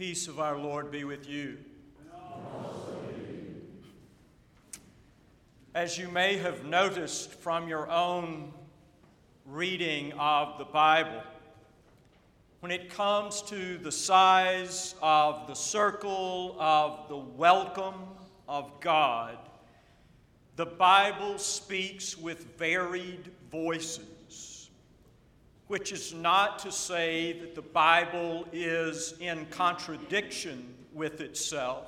peace of our Lord be with you. As you may have noticed from your own reading of the Bible, when it comes to the size of the circle of the welcome of God, the Bible speaks with varied voices, which is not to say that the Bible is in contradiction with itself,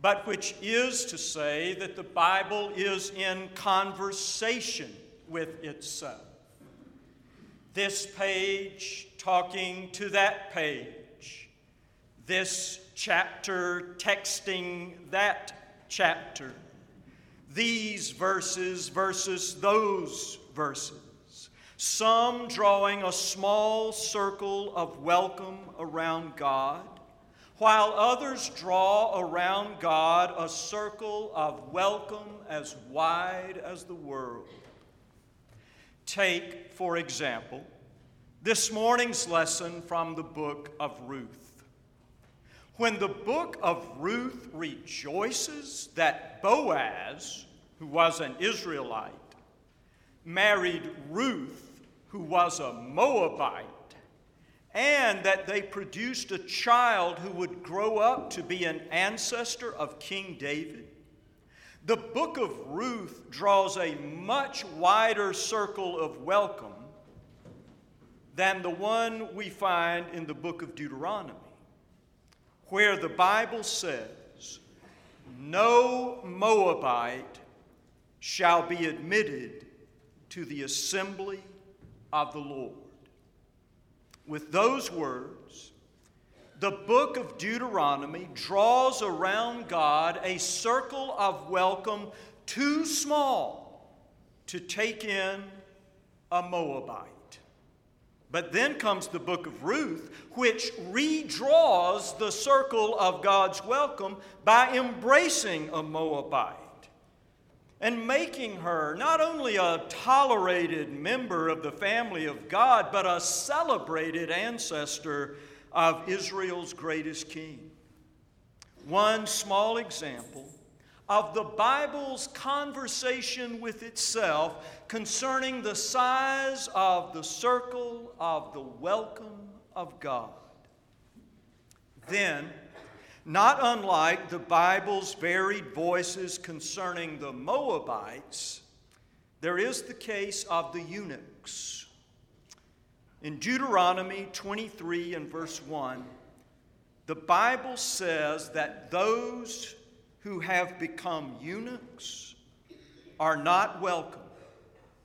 but which is to say that the Bible is in conversation with itself. This page talking to that page, this chapter texting that chapter, these verses versus those verses, some drawing a small circle of welcome around God while others draw around God a circle of welcome as wide as the world. Take, for example, this morning's lesson from the book of Ruth. When the book of Ruth rejoices that Boaz, who was an Israelite, married Ruth, who was a Moabite, and that they produced a child who would grow up to be an ancestor of King David. The book of Ruth draws a much wider circle of welcome than the one we find in the book of Deuteronomy, where the Bible says, No Moabite shall be admitted to the assembly of the Lord. With those words, the book of Deuteronomy draws around God a circle of welcome too small to take in a Moabite. But then comes the book of Ruth, which redraws the circle of God's welcome by embracing a Moabite and making her not only a tolerated member of the family of God, but a celebrated ancestor of Israel's greatest king. One small example of the Bible's conversation with itself concerning the size of the circle of the welcome of God. Then, not unlike the Bible's varied voices concerning the Moabites, there is the case of the eunuchs. In Deuteronomy 23 and verse 1, the Bible says that those who have become eunuchs are not welcome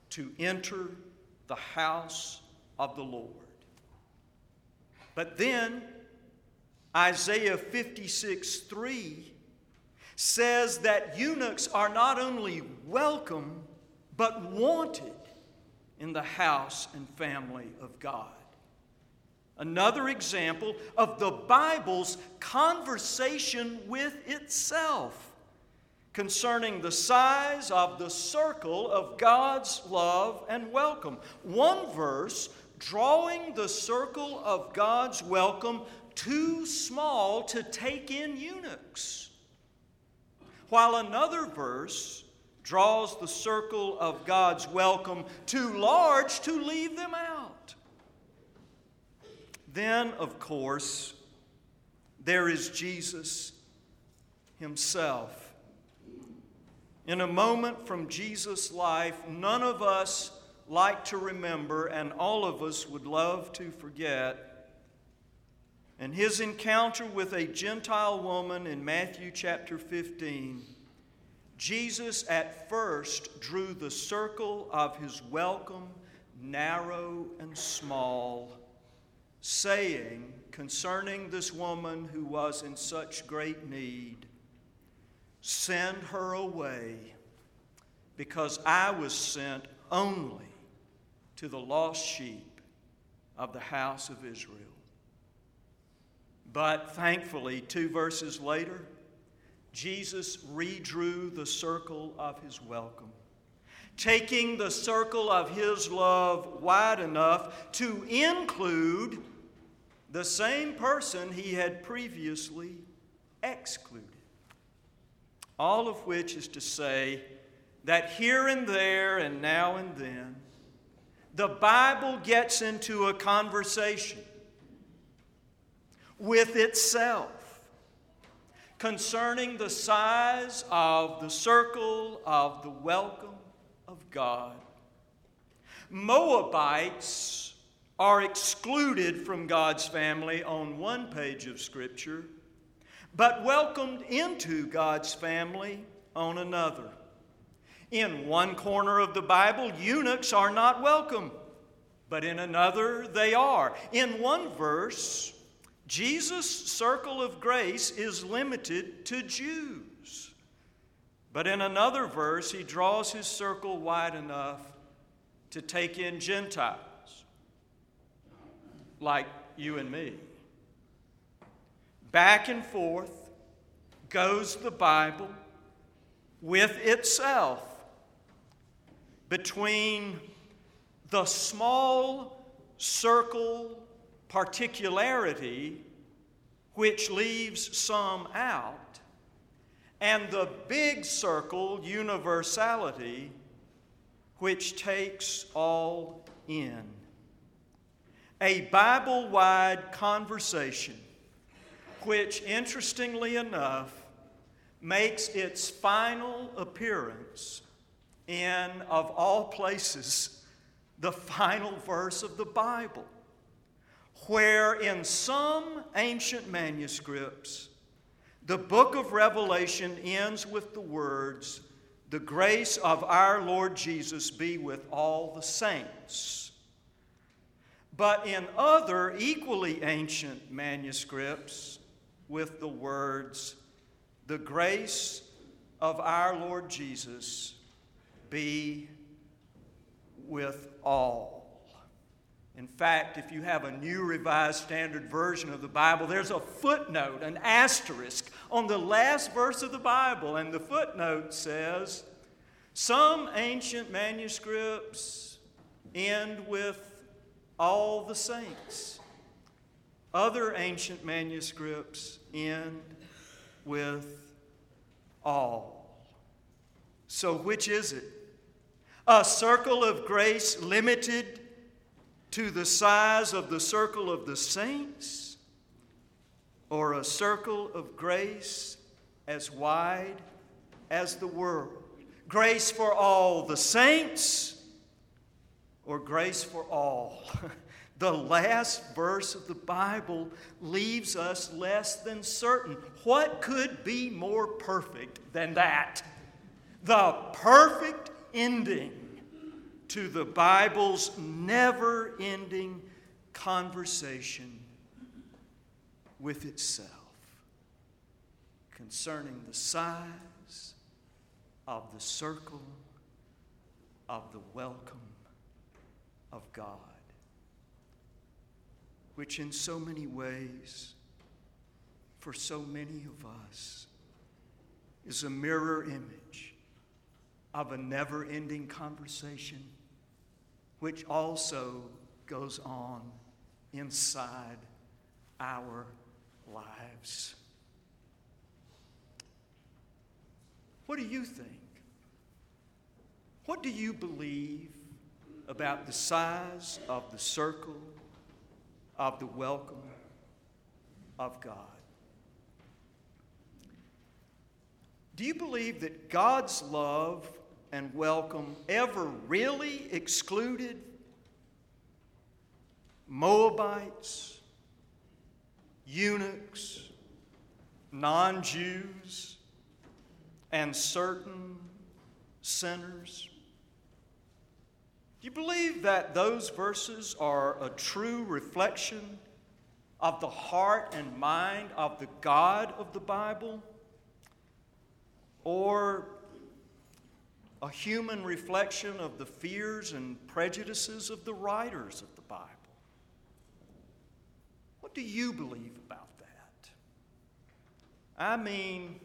to enter the house of the Lord. But then, Isaiah 56 3 says that eunuchs are not only welcome, but wanted in the house and family of God. Another example of the Bible's conversation with itself concerning the size of the circle of God's love and welcome. One verse drawing the circle of God's welcome too small to take in eunuchs. While another verse draws the circle of God's welcome too large to leave them out. Then, of course, there is Jesus Himself. In a moment from Jesus' life, none of us like to remember, and all of us would love to forget and his encounter with a Gentile woman in Matthew chapter 15, Jesus at first drew the circle of his welcome narrow and small, saying concerning this woman who was in such great need, Send her away, because I was sent only to the lost sheep of the house of Israel. But thankfully, two verses later, Jesus redrew the circle of his welcome, taking the circle of his love wide enough to include the same person he had previously excluded. All of which is to say that here and there and now and then, the Bible gets into a conversation with itself concerning the size of the circle of the welcome of God. Moabites are excluded from God's family on one page of Scripture, but welcomed into God's family on another. In one corner of the Bible, eunuchs are not welcome, but in another, they are. In one verse, Jesus' circle of grace is limited to Jews. But in another verse, he draws his circle wide enough to take in Gentiles, like you and me. Back and forth goes the Bible with itself between the small circle particularity which leaves some out, and the big circle universality which takes all in. A Bible wide conversation, which, interestingly enough, makes its final appearance in, of all places, the final verse of the Bible where in some ancient manuscripts, the book of Revelation ends with the words, The grace of our Lord Jesus be with all the saints. But in other equally ancient manuscripts, with the words, The grace of our Lord Jesus be with all. In fact, if you have a new revised standard version of the Bible, there's a footnote, an asterisk on the last verse of the Bible, and the footnote says some ancient manuscripts end with all the saints. Other ancient manuscripts end with all. So, which is it? A circle of grace limited to the size of the circle of the saints, or a circle of grace as wide as the world? Grace for all the saints, or grace for all? the last verse of the Bible leaves us less than certain. What could be more perfect than that? The perfect ending to the Bible's never ending conversation with itself concerning the size of the circle of the welcome of God, which in so many ways, for so many of us, is a mirror image of a never ending conversation which also goes on inside our lives. What do you think? What do you believe about the size of the circle of the welcome of God? Do you believe that God's love and welcome ever really excluded Moabites, eunuchs, non Jews, and certain sinners? Do you believe that those verses are a true reflection of the heart and mind of the God of the Bible? Or a human reflection of the fears and prejudices of the writers of the Bible. What do you believe about that? I mean,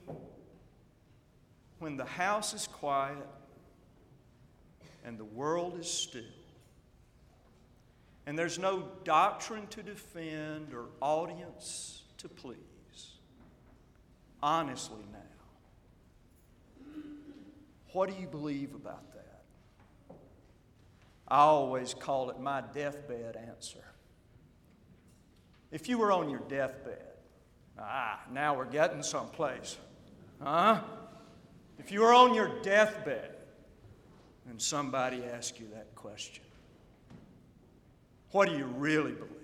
when the house is quiet and the world is still, And there's no doctrine to defend or audience to please. Honestly, now, what do you believe about that? I always call it my deathbed answer. If you were on your deathbed, ah, now we're getting someplace. Huh? If you were on your deathbed and somebody asked you that question, what do you really believe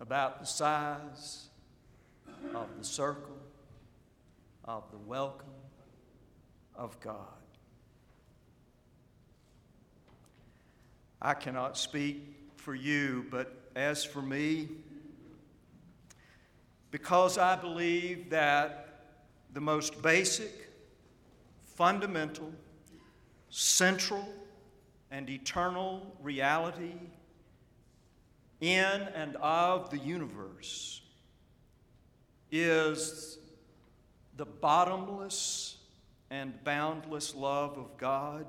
about the size of the circle of the welcome of God? I cannot speak for you, but as for me, because I believe that the most basic, fundamental, central, and eternal reality in and of the universe is the bottomless and boundless love of God.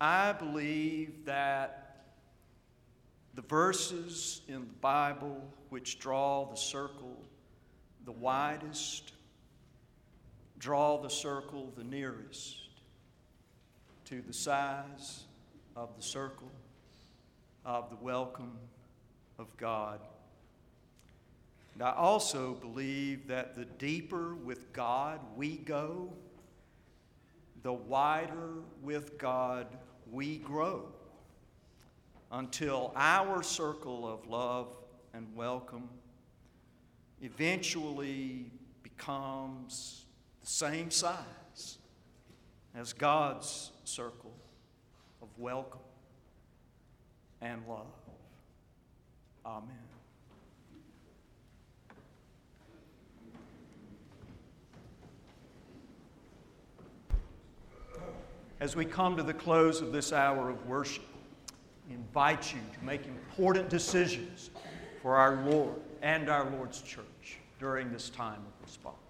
I believe that the verses in the Bible which draw the circle the widest draw the circle the nearest to the size of the circle of the welcome of God. And I also believe that the deeper with God we go, the wider with God we grow until our circle of love and welcome eventually becomes the same size as God's circle of welcome and love. Amen. As we come to the close of this hour of worship, invite you to make important decisions for our Lord and our Lord's church during this time of response.